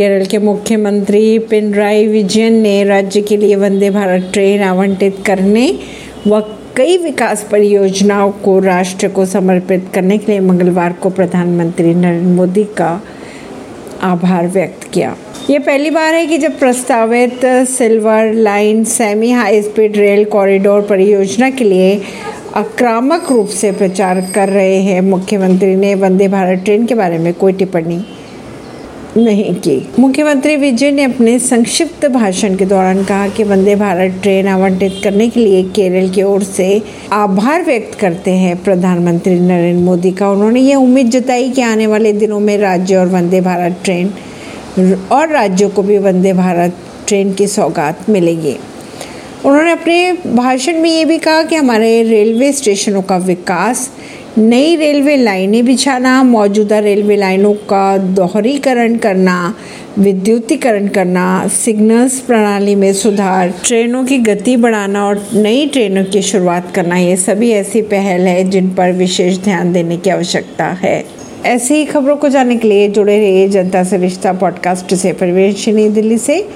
केरल के मुख्यमंत्री पिनराई विजयन ने राज्य के लिए वंदे भारत ट्रेन आवंटित करने व कई विकास परियोजनाओं को राष्ट्र को समर्पित करने के लिए मंगलवार को प्रधानमंत्री नरेंद्र मोदी का आभार व्यक्त किया। ये पहली बार है कि जब प्रस्तावित silver line semi high speed rail corridor परियोजना के लिए आक्रामक रूप से प्रचार कर रहे हैं, मुख्यमंत्री ने वंदे भारत ट्रेन के बारे में कोई टिप्पणी नहीं की। मुख्यमंत्री विजय ने अपने संक्षिप्त भाषण के दौरान कहा कि वंदे भारत ट्रेन आवंटित करने के लिए केरल की ओर से आभार व्यक्त करते हैं प्रधानमंत्री नरेंद्र मोदी का। उन्होंने ये उम्मीद जताई कि आने वाले दिनों में राज्य और वंदे भारत ट्रेन और राज्यों को भी वंदे भारत ट्रेन की सौगात मिलेगी। उन्होंने अपने भाषण में ये भी कहा कि हमारे रेलवे स्टेशनों का विकास नई रेलवे लाइनें बिछाना, मौजूदा रेलवे लाइनों का दोहरीकरण करना, विद्युतीकरण करना, सिग्नल्स प्रणाली में सुधार, ट्रेनों की गति बढ़ाना और नई ट्रेनों की शुरुआत करना, ये सभी ऐसी पहल है जिन पर विशेष ध्यान देने की आवश्यकता है। ऐसी ही खबरों को जानने के लिए जुड़े रहिए जनता से रिश्ता पॉडकास्ट से। परवेश नई दिल्ली से।